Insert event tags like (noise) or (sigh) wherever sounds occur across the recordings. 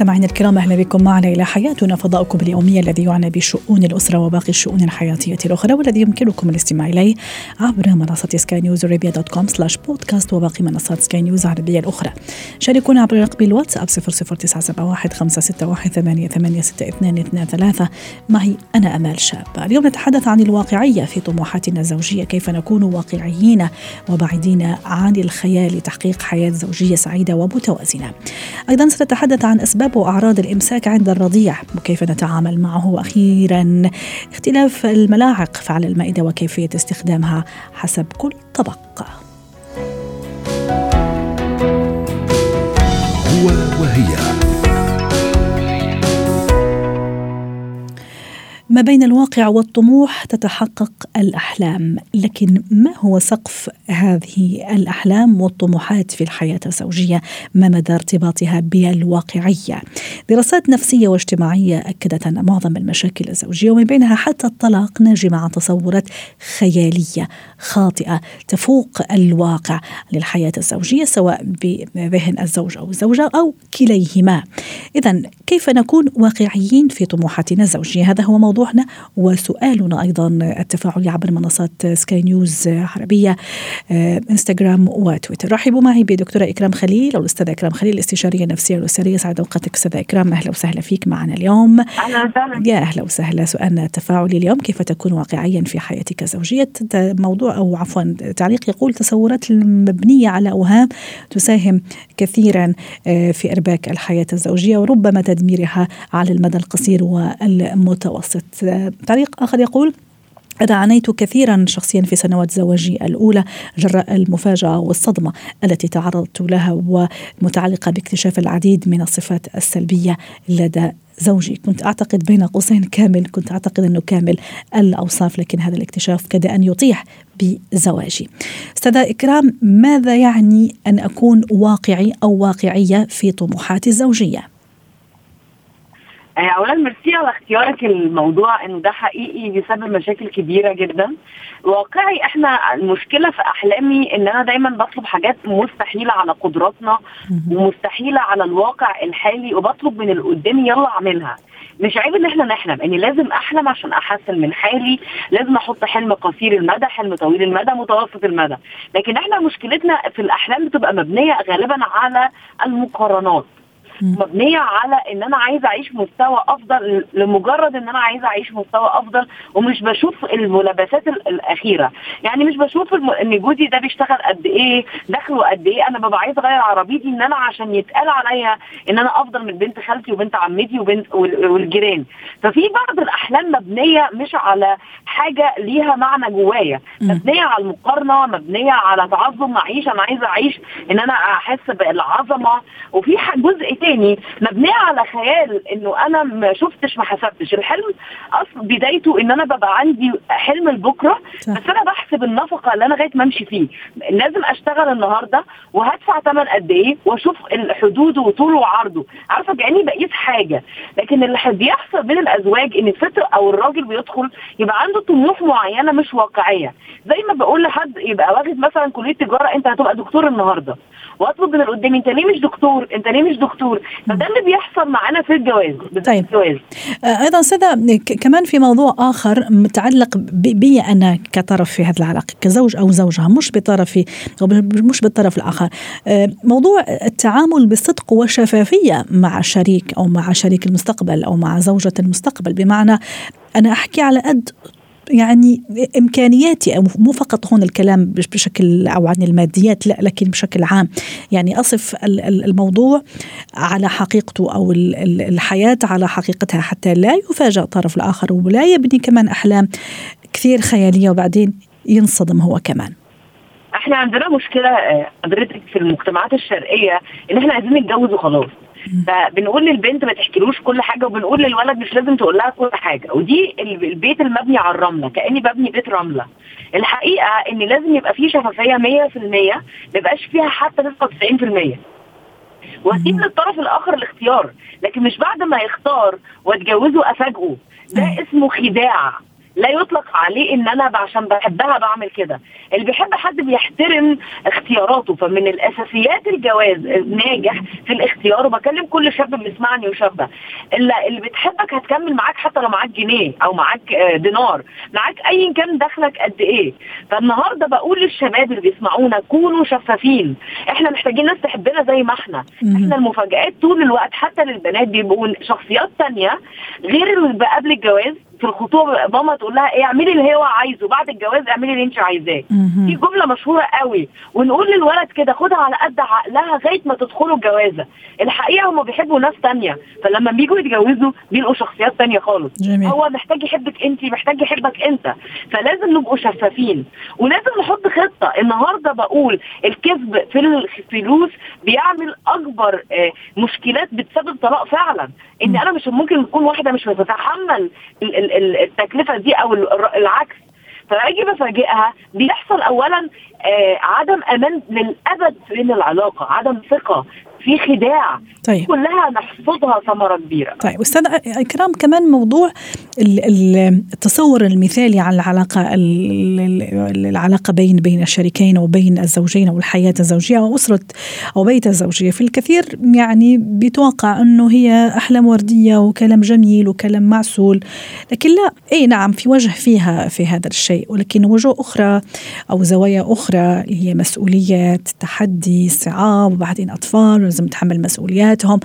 مستمعينا الكرام أهلا بكم معنا إلى حياتنا فضاؤكم اليومي الذي يعنى بشؤون الأسرة وباقي الشؤون الحياتية الأخرى والذي يمكنكم الاستماع إليه عبر منصة Sky News Arabia dot com slash podcast وباقي منصات سكاي نيوز العربية الأخرى. شاركونا عبر رقم الواتساب 00971 561 886223 معي أنا أمال شاب. اليوم نتحدث عن الواقعية في طموحاتنا الزوجية كيف نكون واقعيين وبعيدين عن الخيال لتحقيق حياة زوجية سعيدة ومتوازنة. أيضا سنتحدث عن أسباب أسباب وأعراض الإمساك عند الرضيع وكيف نتعامل معه؟ وأخيرا اختلاف الملاعق على المائدة وكيفية استخدامها حسب كل طبق. ما بين الواقع والطموح تتحقق الأحلام، لكن ما هو سقف هذه الأحلام والطموحات في الحياة الزوجية؟ ما مدى ارتباطها بالواقعية؟ دراسات نفسية واجتماعية أكدت أن معظم المشاكل الزوجية ومن بينها حتى الطلاق ناجمه عن تصورات خيالية خاطئة تفوق الواقع للحياة الزوجية سواء بذهن الزوج أو الزوجة أو كليهما. اذا كيف نكون واقعيين في طموحاتنا الزوجية؟ هذا هو موضوع موضوعنا وسؤالنا أيضا التفاعلي عبر منصات سكاي نيوز عربية آه، إنستغرام وتويتر. رحبوا معي بدكتورة إكرام خليل أو الأستاذة إكرام خليل الاستشارية النفسية والاسريه سعد أوقاتك أستاذة إكرام. أهلا وسهلا فيك معنا اليوم. أهلا وسهلا. يا أهلا وسهلا. سؤالنا التفاعلي اليوم كيف تكون واقعيا في حياتك الزوجية؟ موضوع أو عفوا تعليق يقول تصورات المبنيه على أوهام تساهم كثيرا آه، في إرباك الحياة الزوجية وربما تدميرها على المدى القصير والمتوسط. تعليق آخر يقول أنا عانيت كثيرا شخصيا في سنوات زواجي الأولى جراء المفاجأة والصدمة التي تعرضت لها ومتعلقة باكتشاف العديد من الصفات السلبية لدى زوجي كنت أعتقد بين قوسين كامل كنت أعتقد أنه كامل الأوصاف لكن هذا الاكتشاف كاد أن يطيح بزواجي أستاذة إكرام ماذا يعني أن أكون واقعي أو واقعية في طموحاتي الزوجية؟ آه، اولا ميرسي على اختيارك الموضوع إنه ده حقيقي بيسبب مشاكل كبيرة جدا. واقعي إحنا المشكلة في أحلامي إن أنا دايما بطلب حاجات مستحيلة على قدراتنا ومستحيلة على الواقع الحالي وبطلب من اللي قدامي يلا أعملها. مش عيب إن إحنا نحلم اني لازم أحلم عشان أحسن من حالي. لازم أحط حلم قصير المدى حلم طويل المدى متوسط المدى. لكن إحنا مشكلتنا في الأحلام بتبقى مبنية غالبا على المقارنات. مبنية على إن أنا عايزة أعيش مستوى أفضل لمجرد إن أنا عايزة أعيش مستوى أفضل ومش بشوف الملابسات الأخيرة. يعني مش بشوف الم... إن جوزي ده بيشتغل قد إيه دخله قد إيه أنا ببقى عايزة أغير عربيتي إن أنا عشان يتقال عليا إن أنا أفضل من بنت خالتي وبنت عمتي وبنت والجيران. ففي بعض الأحلام مبنية مش على حاجة ليها معنى جوايا. مبنية على المقارنة مبنية على تعظم معيش أنا عايزة أعيش إن أنا أحس بالعظمة. وفي جزء تاني تاني مبنية على خيال إنه أنا ما شفتش ما حسبتش. الحلم اصل بدايته إن أنا ببقى عندي حلم لبكرة بس أنا بحسب النفقة اللي أنا لغايه ما أمشي فيه. لازم أشتغل النهارده وهدفع ثمن قد إيه وأشوف حدوده وطوله وعرضه. عارفة كاني بقيس حاجة. لكن اللي بيحصل بين الأزواج إن الست أو الراجل بيدخل يبقى عنده طموح معينة مش واقعية. زي ما بقول لحد يبقى واخد مثلا كلية تجارة أنت هتبقى دكتور النهارده. واطلب من اللي قدامي أنت ليه مش دكتور؟ أنت ليه مش دكتور؟ فده اللي بيحصل معانا في الجواز طيب. الجواز. آه، أيضا استاذه كمان في موضوع آخر متعلق بي أنا كطرف في هذه العلاقة كزوج أو زوجها مش بطرفي أو مش بالطرف الآخر. آه، موضوع التعامل بصدق وشفافية مع الشريك أو مع شريك المستقبل أو مع زوجة المستقبل. بمعنى أنا أحكي على قد يعني إمكانياتي مو فقط هون الكلام بشكل أو عن الماديات لا لكن بشكل عام. يعني أصف الموضوع على حقيقته أو الحياة على حقيقتها حتى لا يفاجأ الطرف الآخر ولا يبني كمان أحلام كثير خيالية وبعدين ينصدم هو كمان. إحنا عندنا مشكلة آه، حضرتك في المجتمعات الشرقية إن إحنا عايزين نتجوز وخلاص. فبنقول للبنت ما تحكيلوش كل حاجة وبنقول للولد مش لازم تقول لها كل حاجة. ودي البيت المبني على الرملة كأني ببني بيت رملة. الحقيقة إن لازم يبقى فيه شفافية 100% ما يبقاش فيها حتى نسبة 90% وأسيب للطرف الآخر الاختيار لكن مش بعد ما يختار واتجوزه أفاجئه. ده اسمه خداع. لا يطلق عليه إن أنا عشان بحبها بعمل كده. اللي بيحب حد بيحترم اختياراته فمن الأساسيات الجواز الناجح في الاختيار وبكلم كل شاب بيسمعني وشابة اللي, اللي بتحبك هتكمل معاك حتى لو معاك جنيه أو معاك آه، دينار معاك ايا كان دخلك قد إيه. فالنهاردة بقول للشباب اللي بيسمعونا كونوا شفافين. إحنا محتاجين ناس تحبنا زي ما إحنا. إحنا المفاجآت طول الوقت حتى للبنات بيبقوا شخصيات تانية غير اللي قبل الجواز في الخطوبه ماما تقول لها إيه اعملي اللي هو عايزه بعد الجواز اعملي اللي انت عايزاه. في جملة مشهورة قوي ونقول للولد كده خدها على قد عقلها لغاية ما تدخلوا الجوازة. الحقيقة هم بيحبوا ناس تانية فلما بيجوا يتجوزوا بيلقوا شخصيات تانية خالص. جميل. هو محتاج يحبك انت محتاج يحبك انت. فلازم نبقوا شفافين. ولازم نحط خطة. النهارده بقول الكذب في الفلوس بيعمل أكبر آه، مشكلات بتسبب طلاق فعلا. إن أنا مش ممكن تكون واحدة مش بتتحمل التكلفة دي أو العكس. فاجي بفاجئها بيحصل اولا آه عدم أمان للأبد بين العلاقة عدم ثقة. في خداع طيب. كلها نحصدها ثمرة كبيرة. طيب أستاذ إكرام كمان موضوع ال- ال- التصور المثالي عن العلاقة ال- ال- العلاقة بين بين الشريكين وبين الزوجين أو الحياة الزوجية أو اسره أو بيت الزوجية. في الكثير يعني بيتوقع أنه هي أحلام وردية وكلام جميل وكلام معسول لكن لا. إي نعم في وجه فيها في هذا الشيء. ولكن وجوه أخرى أو زوايا أخرى هي مسؤوليات تحدي صعاب وبعدين أطفال ولازم نتحمل مسؤولياتهم.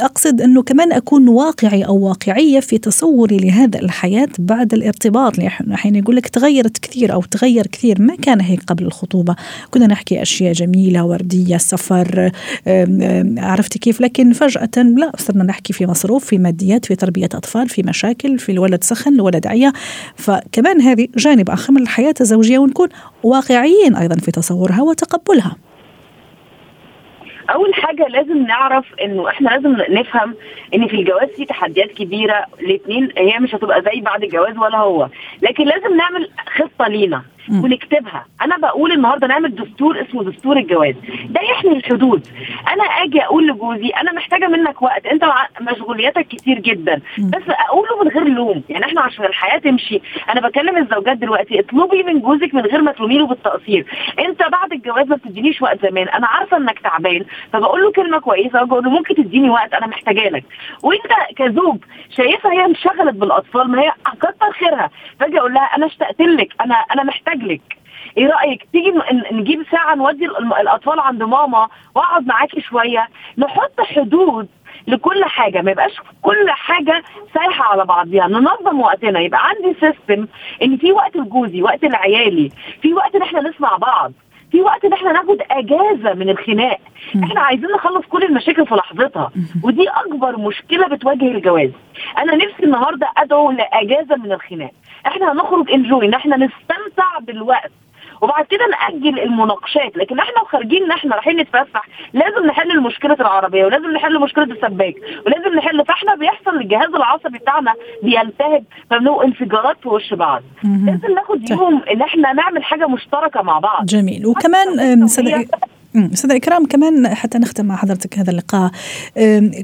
أقصد إنه كمان أكون واقعي أو واقعية في تصوري لهذا الحياة بعد الارتباط لأن أحيانا يقول لك تغيرت كثير أو تغير كثير. ما كان هيك قبل الخطوبة. كنا نحكي أشياء جميلة وردية سفر عرفتي كيف؟ لكن فجأة لا صرنا نحكي في مصروف في ماديات في تربية أطفال في مشاكل في الولد سخن الولد عيا. فكمان هذه جانب آخر من الحياة الزوجية ونكون واقعيين أيضا في تصورها وتقبلها. أول حاجة لازم نعرف إنه إحنا لازم نفهم إن في الجواز في تحديات كبيرة الاثنين هي مش هتبقى زي بعد الجواز ولا هو لكن لازم نعمل خطة لينا. ونكتبها. أنا بقول النهارده نعمل دستور اسمه دستور الجواز. ده يحمي الحدود. أنا آجي أقول لجوزي أنا محتاجة منك وقت. أنت مشغولياتك كتير جدا. بس أقوله من غير لوم. يعني إحنا عشان الحياة تمشي. أنا بكلم الزوجات دلوقتي اطلبي من جوزك من غير ما تلومي له بالتقصير. أنت بعد الجواز ما بتدينيش وقت زمان. أنا عارفة إنك تعبان فبقول له كلمة كويسة بقول له ممكن تديني وقت؟ أنا محتاجة لك. وأنت كزوج شايفها هي انشغلت بالأطفال ما هي كتر خيرها. فاجي أقول لها أنا اشتقت لك. أنا أنا محتاج لك إيه رأيك؟ تيجي نجيب ساعة نودي الأطفال عند ماما وأقعد معاكي شوية؟ نحط حدود لكل حاجة ما يبقاش كل حاجة سايحة على بعضيها. ننظم وقتنا. يبقى عندي سيستم إن في وقت لجوزي وقت لعيالي في وقت إن إحنا نسمع بعض في وقت إن إحنا ناخد أجازة من الخناق. إحنا عايزين نخلص كل المشاكل في لحظتها. ودي أكبر مشكلة بتواجه الجواز. أنا نفسي النهارده أدعو لأجازة من الخناق. إحنا هنخرج انجوي ان إحنا نستمتع بالوقت. وبعد كده نأجل المناقشات. لكن إحنا خارجين إن إحنا رايحين نتفسح لازم نحل مشكلة العربية ولازم نحل مشكلة السباك ولازم نحل. فاحنا بيحصل الجهاز العصبي بتاعنا بيلتهب فبنبقى انفجارات في وش بعض. لازم ناخد. يوم إن إحنا نعمل حاجة مشتركة مع بعض. جميل. وكمان أستاذ إكرام كمان حتى نختم مع حضرتك هذا اللقاء.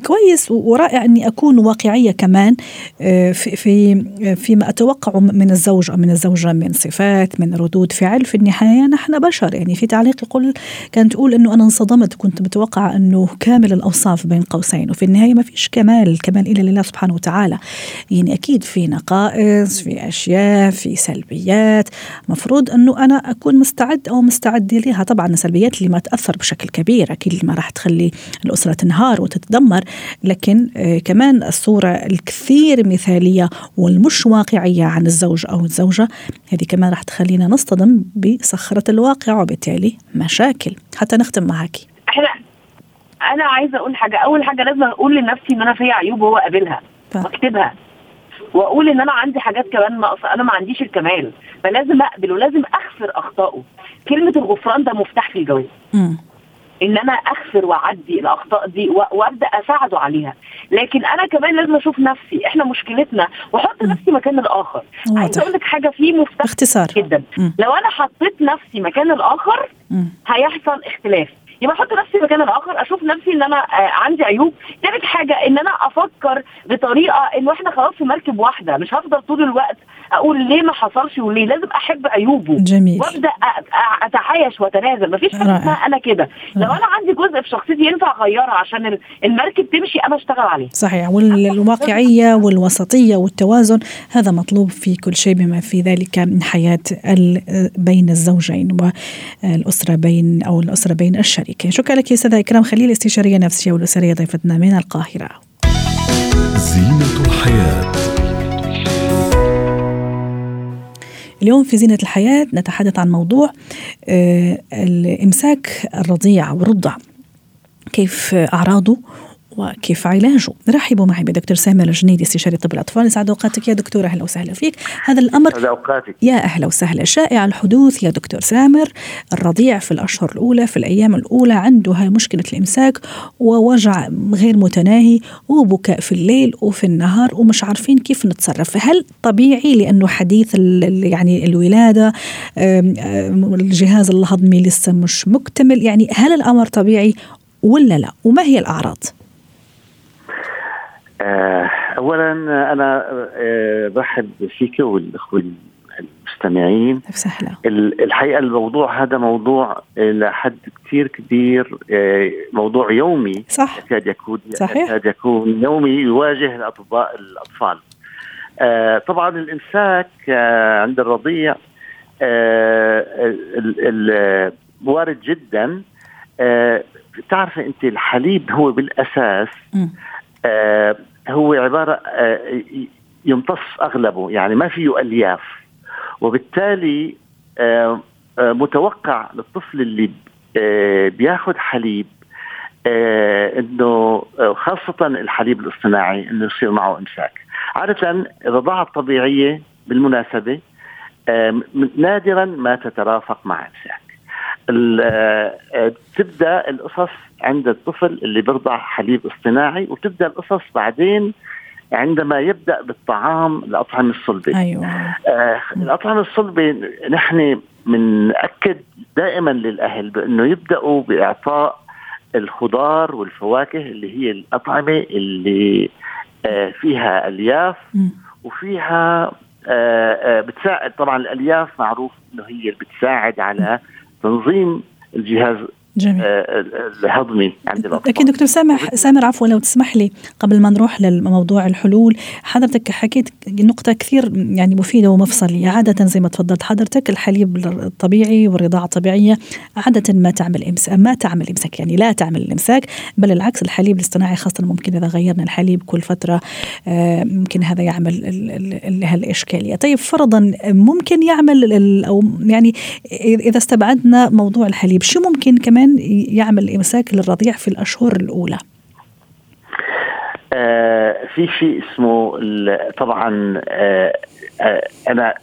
كويس ورائع أني أكون واقعية كمان أه، في في فيما أتوقع من الزوج أو من الزوجة من صفات من ردود فعل. في النهاية نحن بشر يعني في تعليق يقول كانت تقول إنه أنا انصدمت كنت متوقعة أنه كامل الأوصاف بين قوسين. وفي النهاية ما فيش كمال الكمال الا لله سبحانه وتعالى. يعني أكيد في نقائص في أشياء في سلبيات. مفروض أنه أنا أكون مستعد أو مستعد لها. طبعا السلبيات اللي ما تأثر بشكل كبير. أكيد اللي ما راح تخلي الأسرة تنهار وتتدمر لكن آه كمان الصورة الكثير مثالية والمش واقعية عن الزوج أو الزوجة هذه كمان راح تخلينا نصطدم بصخرة الواقع وبالتالي مشاكل. حتى نختم معك. إحنا أنا عايزة أقول حاجة. أول حاجة لازم أقول لنفسي إن أنا فيا عيوب وهو قابلها وأكتبها. وأقول إن أنا عندي حاجات كمان ناقصة أنا ما عنديش الكمال. فلازم أقبل ولازم اغفر أخطائه. كلمة الغفران ده مفتاح في الجواز. إن أنا اغفر وأعدي الأخطاء دي وأبدأ أساعده عليها. لكن أنا كمان لازم أشوف نفسي إحنا مشكلتنا وأحط نفسي مكان الآخر. عايزة أقول لك حاجة في مفتاح باختصار. جدا. مم. لو أنا حطيت نفسي مكان الآخر مم. هيحصل اختلاف. يبقى أحط نفسي مكان الآخر أشوف نفسي ان أنا آه، عندي عيوب. ثالث حاجة ان أنا أفكر بطريقة انه إحنا خلاص في مركب واحدة مش هفضل طول الوقت أقول ليه ما حصلش وليه؟ لازم أحب عيوبه. جميل. وأبدأ أ- أ- أتعايش وأتنازل. مفيش حاجة. اسمها أنا كده. لو. أنا عندي جزء في شخصيتي ينفع اغيرها عشان ال- المركب تمشي أنا أشتغل عليه. صحيح. والواقعية والوسطية والتوازن هذا مطلوب في كل شيء بما في ذلك من حياة ال- بين الزوجين والأسرة بين أو الأسرة بين الشريكين. شكرا لك يا أستاذة إكرام خليل استشارية نفسية والأسرية ضيفتنا من القاهرة. زينة الحياة. اليوم في زينة الحياة نتحدث عن موضوع آه، الإمساك الرضيع والرضع. كيف أعراضه وكيف علاجه. نرحب معي بدكتور سامر الجنيدي استشاري طب الأطفال. يسعد أوقاتك يا دكتور. أهلا وسهلا فيك. هذا الأمر هذا أوقاتك. يا أهلا وسهلا. شائع الحدوث يا دكتور سامر الرضيع في الأشهر الأولى في الأيام الأولى عنده هاي مشكلة الإمساك ووجع غير متناهي وبكاء في الليل وفي النهار ومش عارفين كيف نتصرف. هل طبيعي لأنه حديث يعني آم، الجهاز الهضمي لسه مش مكتمل؟ يعني هل الأمر طبيعي ولا لا؟ وما هي الأعراض؟ آه، اولا أنا آه، برحب فيك والاخوه المستمعين. الحقيقة الموضوع هذا موضوع إلى حد كثير كبير آه، موضوع يومي. صح. يكاد يكون صحيح. يكاد يكون يومي يواجه الأطباء الأطفال. آه، طبعا الامساك آه، عند الرضيع آه، ال- ال- وارد جدا. آه، تعرف أنت الحليب هو بالأساس. آه، هو عبارة آه، يمتص أغلبه يعني ما فيه ألياف. وبالتالي آه، آه، متوقع للطفل اللي بياخذ حليب إنه خاصة الحليب الاصطناعي إنه يصير معه امساك عادة الرضاعه الطبيعيه بالمناسبة نادرا ما تترافق مع امساك تبدأ القصص عند الطفل اللي بيرضع حليب اصطناعي وتبدأ القصص بعدين عندما يبدأ بالطعام الأطعمة الصلبة. أيوة. آه الأطعمة الصلبة نحن بنأكد دائما للأهل بأنه يبدأوا بإعطاء الخضار والفواكه اللي هي الأطعمة اللي آه فيها ألياف. وفيها آه آه بتساعد. طبعا الألياف معروف إنه هي بتساعد على تنظيم الجهاز جميل. آه الهضمي عند الاطفال لكن دكتور سامح سامر عفوا لو تسمح لي قبل ما نروح للموضوع الحلول حضرتك حكيت نقطة كثير يعني مفيدة ومفصلية. عادة زي ما تفضلت حضرتك الحليب الطبيعي والرضاعة الطبيعية عادة ما تعمل إمساك ما تعمل إمساك يعني لا تعمل الإمساك بل العكس الحليب الاصطناعي خاصة ممكن إذا غيرنا الحليب كل فترة آه، ممكن هذا يعمل ال- ال- ال- هالإشكالية. طيب فرضا ممكن يعمل أو يعني إذا استبعدنا موضوع الحليب شو ممكن كمان يعمل إمساك للرضيع في الأشهر الأولى آه في شيء اسمه طبعا آه آه أنا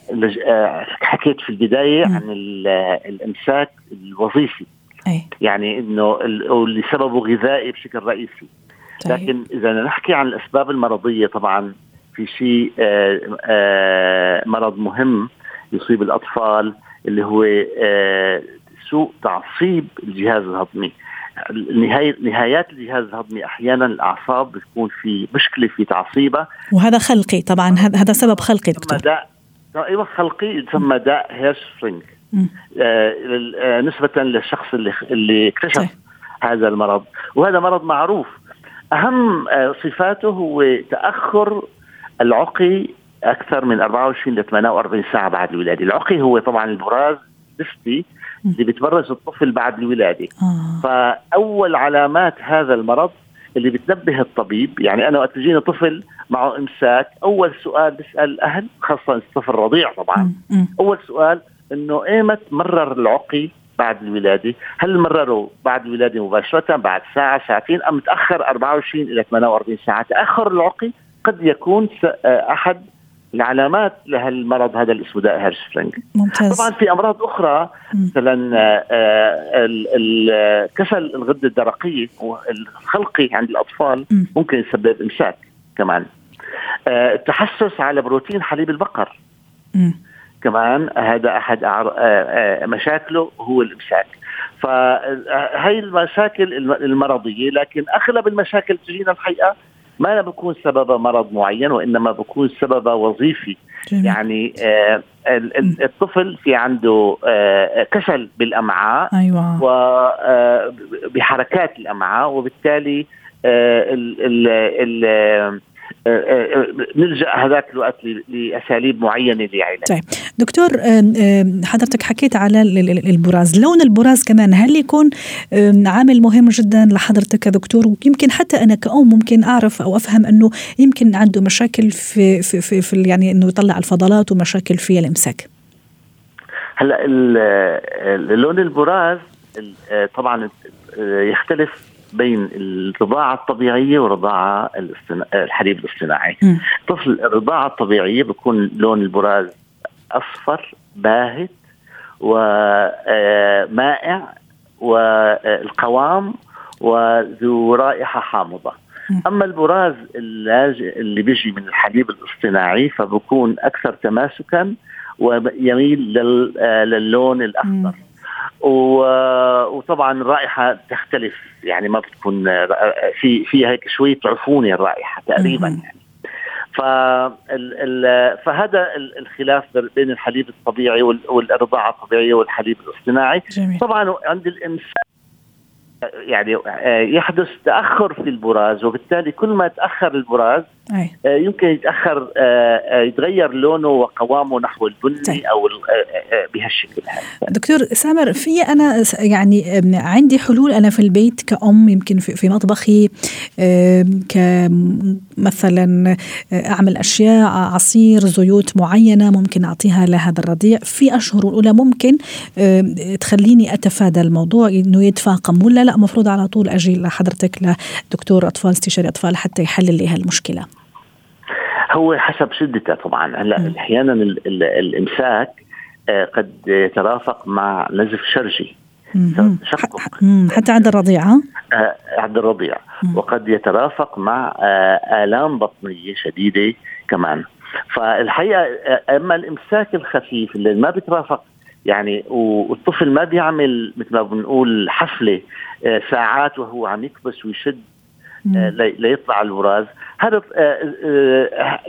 آه حكيت في البداية. عن ال- الإمساك الوظيفي أي يعني إنه ال- واللي سببه غذائي بشكل رئيسي طيب. لكن إذا نحكي عن الأسباب المرضية طبعا في شيء آه آه مرض مهم يصيب الأطفال اللي هو آه سوء تعصيب الجهاز الهضمي. النهاية نهايات الجهاز الهضمي أحيانا الأعصاب بتكون في مشكلة في تعصيبها. وهذا خلقي طبعا. هذا هذا سبب خلقي دكتور. داء أيوه خلقي يسمى داء هيرشفرينج مم. آه آه، نسبة للشخص اللي اللي اكتشف طيب. هذا المرض. وهذا مرض معروف. أهم آه، صفاته هو تأخر العقي أكثر من 24 ل 48 ساعة بعد الولادة، العقي هو طبعا البراز النفسي اللي بتبرز الطفل بعد الولادة، آه. فأول علامات هذا المرض اللي بتنبه الطبيب يعني أنا وقت يجيني طفل معه إمساك أول سؤال بسال الاهل خاصة الطفل رضيع طبعا مم. أول سؤال إنه ايمت مرر العقي بعد الولادة؟ هل مرروا بعد الولادة مباشرة بعد ساعة ساعتين أم تاخر 24 إلى 48 ساعة؟ تأخر العقي قد يكون آه، أحد العلامات لهالمرض هذا اللي اسمه داء هيرشفرينج. ممتاز طبعا في أمراض أخرى. مثلا آه، آه، ال- ال- كسل الغده الدرقية الخلقي عند الأطفال مم. ممكن يسبب إمساك كمان. آه، التحسس على بروتين حليب البقر مم. كمان هذا أحد مشاكله هو الإمساك فهي المشاكل المرضية لكن أغلب المشاكل تجينا الحقيقة ما بكون سببها مرض معين وإنما بكون سببها وظيفي. جميل. يعني آه الطفل في عنده آه كسل بالأمعاء أيوه. وبحركات الأمعاء وبالتالي آه ال ال ال نلجأ هذاك الوقت لأساليب معينة لعلاج طيب. دكتور حضرتك حكيت على البراز. لون البراز كمان هل يكون عامل مهم جدا لحضرتك كدكتور؟ ويمكن حتى أنا كأم ممكن أعرف أو أفهم أنه يمكن عنده مشاكل في في في, في يعني إنه يطلع الفضلات ومشاكل في الإمساك. هلأ لون البراز طبعا يختلف بين الرضاعة الطبيعية والرضاعة الحليب الاصطناعي. طفل الرضاعة الطبيعية بيكون لون البراز أصفر باهت ومائع والقوام وذو رائحة حامضة. أما البراز اللي بيجي من الحليب الاصطناعي فبكون أكثر تماسكا ويميل للون الأخضر. وطبعا الرائحة تختلف يعني ما بتكون في فيها هيك شوية عفونه الرائحة تقريبا يعني. فهذا الخلاف بين الحليب الطبيعي والرضاعه الطبيعيه والحليب الاصطناعي. جميل. طبعا عند الإنسان يعني آه، يحدث تأخر في البراز وبالتالي كل ما تأخر البراز أي. آه، يمكن يتأخر آه، يتغير لونه وقوامه نحو البني طيب. أو بهالشكل هذا دكتور سامر في أنا يعني عندي حلول أنا في البيت كأم يمكن في مطبخي كمثلا أعمل أشياء عصير زيوت معينة ممكن أعطيها لهذا الرضيع في أشهر الاولى ممكن تخليني أتفادى الموضوع إنه يتفاقم ولا لا مفروض على طول أجي لحضرتك لدكتور أطفال استشاري أطفال حتى يحلل لي هالمشكلة هو حسب شدته طبعا. هلا أحيانا الإمساك آه، قد يترافق مع نزف شرجي. حتى عند الرضيع آه، عند الرضيع. وقد يترافق مع آه، آلام بطنية شديدة كمان. فالحقيقة أما الإمساك الخفيف اللي ما بيترافق يعني والطفل ما بيعمل مثل ما بنقول حفلة ساعات وهو عم يكبس ويشد ليطلع البراز هذا آه، آه،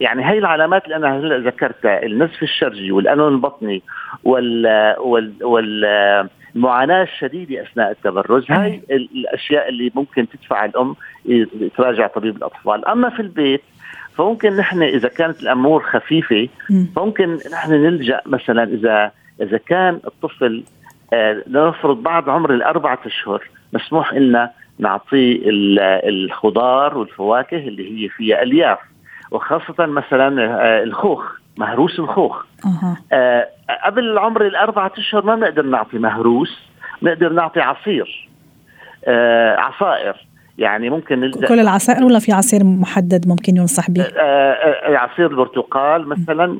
يعني هي العلامات اللي أنا هلا ذكرتها النزف الشرجي والأنون البطني وال وال والمعاناة الشديدة أثناء التبرز هاي الأشياء اللي ممكن تدفع الأم تراجع طبيب الأطفال. أما في البيت فممكن نحن إذا كانت الأمور خفيفة فممكن نحن نلجأ مثلا إذا إذا كان الطفل آه لنفرض بعد عمر الأربعة أشهر مسموح لنا نعطيه الخضار والفواكه اللي هي فيها الياف وخاصة مثلا آه، الخوخ مهروس الخوخ أه. قبل العمر الأربعة أشهر ما بنقدر نعطي مهروس نقدر نعطي عصير أه عصائر يعني ممكن كل العصائر ولا في عصير محدد ممكن ينصح به؟ أه, آه، عصير البرتقال مثلا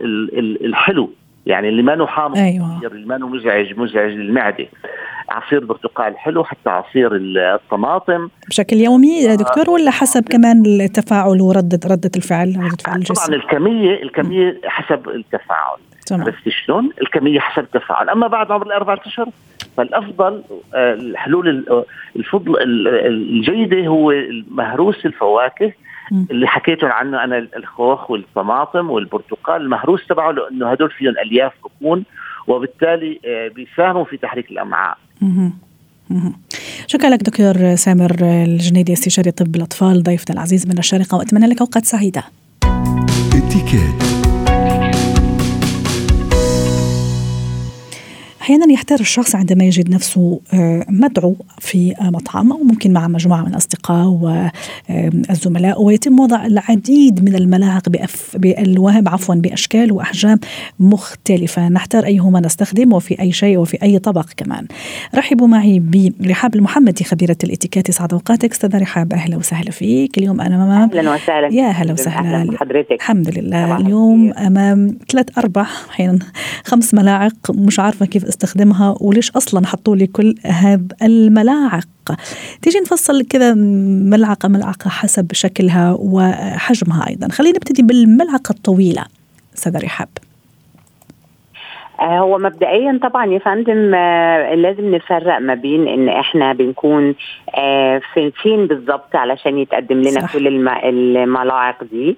الحلو يعني اللي ما حامض أيوة. اللي ما مزعج مزعج للمعدة. عصير برتقال حلو حتى عصير الطماطم. بشكل يومي دكتور ولا حسب كمان التفاعل وردة ردة الفعل ردة فعل الجسم طبعا الكمية الكمية حسب التفاعل. عرفت شلون؟ الكمية حسب التفاعل. أما بعد عمر الأربعة أشهر فالأفضل آه، الحلول الفضل الجيدة هو مهروس الفواكه اللي حكيتهم عنه أنا الخوخ والطماطم والبرتقال المهروس تبعه لأنه هدول فيهم ألياف بكون وبالتالي آه، بيساهموا في تحريك الأمعاء. شكرا لك دكتور سامر الجنيدي استشاري طب الأطفال ضيفنا العزيز من الشارقه وأتمنى لك أوقات سعيدة. أحيانا يحتار الشخص عندما يجد نفسه آه، مدعو في مطعم أو ممكن مع مجموعة من الأصدقاء والزملاء ويتم وضع العديد من الملاعق بالوان عفوا بأشكال وأحجام مختلفة. نحتار أيهما نستخدم وفي أي شيء وفي أي طبق كمان. رحبوا معي برحاب المحمدي خبيرة الإتيكيت. سعد أوقاتك. أستاذة رحاب أهلا وسهلا فيك. اليوم أمام أهلا وسهلا يا هلا وسهلا. حضرتك الحمد لله. اليوم أمام ثلاث أربع أحيانا خمس ملاعق. مش عارفة كيف استخدمها وليش أصلا حطوا لي كل هذه الملاعق. تيجي نفصل كذا ملعقة ملعقة حسب شكلها وحجمها أيضا. خلينا نبتدي بالملعقة الطويلة أستاذة رحاب آه، هو مبدئيا طبعا يا فندم آه، لازم نفرق ما بين إن إحنا بنكون آه، فين فين بالظبط علشان يتقدم لنا صح. كل الم- الملاعق دي.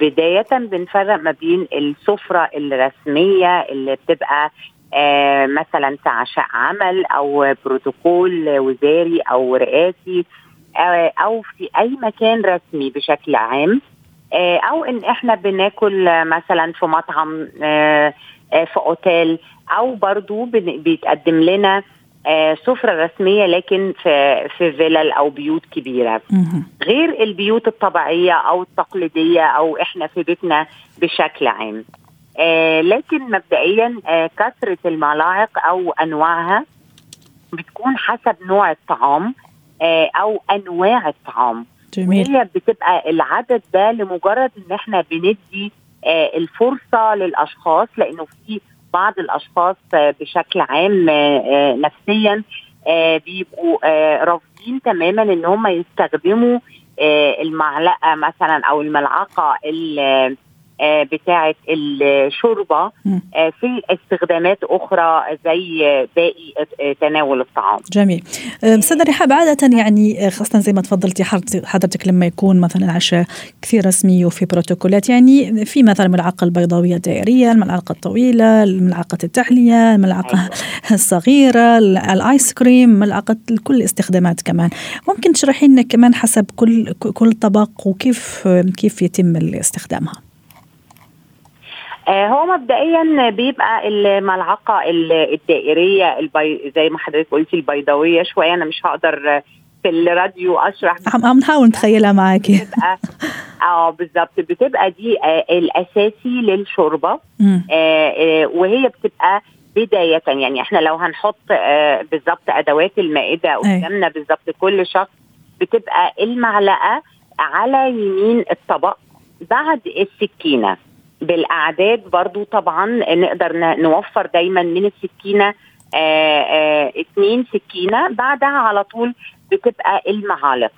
بداية بنفرق ما بين السفرة الرسمية اللي بتبقى آه، مثلا في عشاء عمل أو بروتوكول وزاري أو رئاسي آه، أو في أي مكان رسمي بشكل عام. آه، أو إن إحنا بناكل آه، مثلا في مطعم آه، آه، في أوتيل أو برضو بيتقدم لنا آه، سفرة رسمية لكن في في فيلل أو بيوت كبيرة. غير البيوت الطبيعية أو التقليدية أو إحنا في بيتنا بشكل عام. آه لكن مبدئيا آه كثرة الملاعق أو أنواعها بتكون حسب نوع الطعام آه أو أنواع الطعام. جميل. وهي بتبقى العدد ده لمجرد إن إحنا بندي آه، الفرصة للأشخاص لأنه في بعض الأشخاص آه، بشكل عام آه، آه، نفسيا بيبقوا رافضين تماما إن هم يستخدموا المعلقة مثلا أو الملعقة ال- آه، بتاعه الشوربة مم. آه، في استخدامات أخرى زي باقي آه، تناول الطعام جميل أم، استاذة رحاب عادة يعني خاصة زي ما تفضلتي حضرتك- لما يكون مثلا عشاء كثير رسمي وفي بروتوكولات يعني في مثلا الملعقة البيضاوية الدائرية الملعقة الطويلة ملعقة التحلية الملعقة أيوة. (laughs) الصغيرة ال- الآيس كريم ملعقة كل الاستخدامات كمان ممكن تشرحي لنا كمان حسب كل كل طبق وكيف كيف يتم استخدامها هو مبدئيا بيبقى الملعقة ال- الدائرية البي... زي ما حضرتك قلتي البيضاوية شوية. أنا مش هقدر في الراديو أشرح. عم عم نحاول نتخيلها معك بتبقى آه بالظبط. بتبقى دي آه الأساسي للشوربة. آه آه وهي بتبقى بداية. يعني إحنا لو هنحط آه بالظبط أدوات المائدة قدامنا بالظبط كل شخص بتبقى المعلقة على يمين الطبق بعد السكينة. بالأعداد برضو طبعا نقدر نوفر دايما من السكينة آه آه اتنين سكينة. بعدها على طول بتبقى المعالق.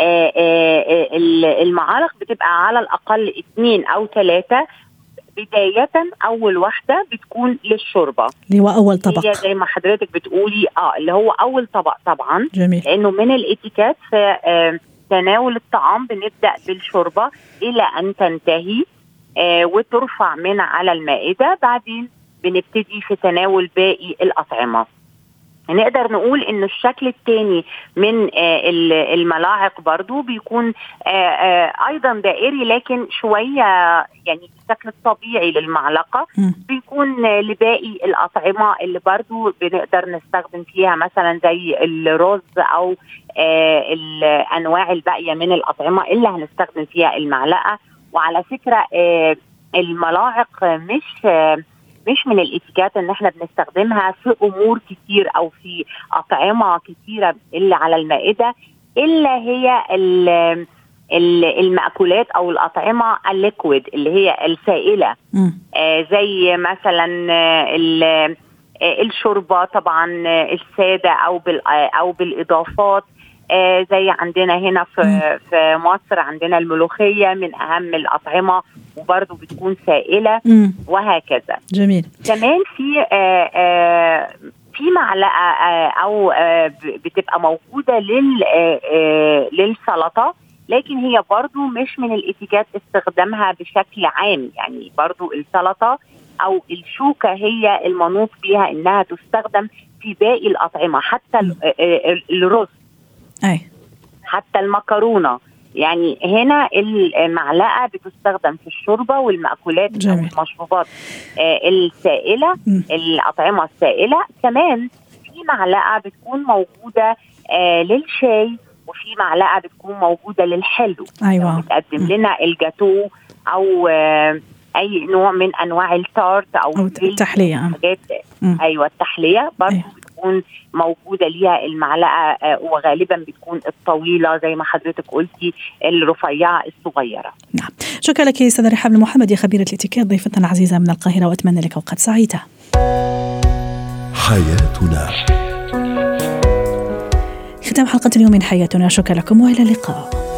آه آه آه ال- المعالق بتبقى على الأقل اتنين أو ثلاثة بداية أول واحدة بتكون للشوربة. اللي هو أول طبق. هي زي ما حضرتك بتقولي آه اللي هو أول طبق طبعا. جميل. لأنه من الاتيكات في آه تناول الطعام. بنبدأ بالشوربة إلى أن تنتهي. آه وترفع من على المائدة. بعدين بنبتدي في تناول باقي الأطعمة. نقدر نقول إن الشكل الثاني من آه، ال- الملاعق برضو بيكون آه، آه، أيضا دائري لكن شوية يعني الشكل الطبيعي للمعلقة. بيكون آه، لباقي الأطعمة اللي برضو بنقدر نستخدم فيها مثلا زي الرز أو آه، الانواع الباقية من الأطعمة اللي هنستخدم فيها المعلقة. وعلى فكرة آه، الملاعق مش آه، مش من الاتيكات ان إحنا بنستخدمها في أمور كتير أو في أطعمة كتيرة اللي على المائدة إلا هي ال- ال- المأكولات أو الأطعمة الليكويد اللي هي السائلة مم. آه، زي مثلا آه، آه، الشوربة طبعا آه، السادة أو بال آه، زي عندنا هنا في في مصر عندنا الملوخية من أهم الأطعمة وبرضه بتكون سائلة. وهكذا. جميل. كمان في آه، آه، في معلقة أو بتبقى موجودة لل للسلطة لكن هي برضو مش من الاتيكات استخدامها بشكل عام. يعني برضو السلطة أو الشوكة هي المنوط بيها إنها تستخدم في باقي الأطعمة حتى ال- الرز. أي حتى المكرونة يعني هنا المعلقة بتستخدم في الشوربة والمأكولات أو جميل. المشروبات آه، السائلة مم. الأطعمة السائلة كمان في معلقة بتكون موجودة آه للشاي وفي معلقة بتكون موجودة للحلو أيوة بتقدم لنا الجاتو أو آه أي نوع من أنواع التارت أو أو آه. حاجات مم. أيوة التحلية برضه أيوة. بتكون موجودة ليها المعلقة آه وغالبا بتكون الطويلة زي ما حضرتك قلتي الرفيعة الصغيرة. نعم. شكرا لك أستاذة رحاب المحمدي خبيرة الاتيكيت ضيفتنا العزيزة من القاهرة وأتمنى لك أوقات سعيدة. حياتنا. ختام حلقة اليوم من حياتنا. شكرا لكم وإلى اللقاء.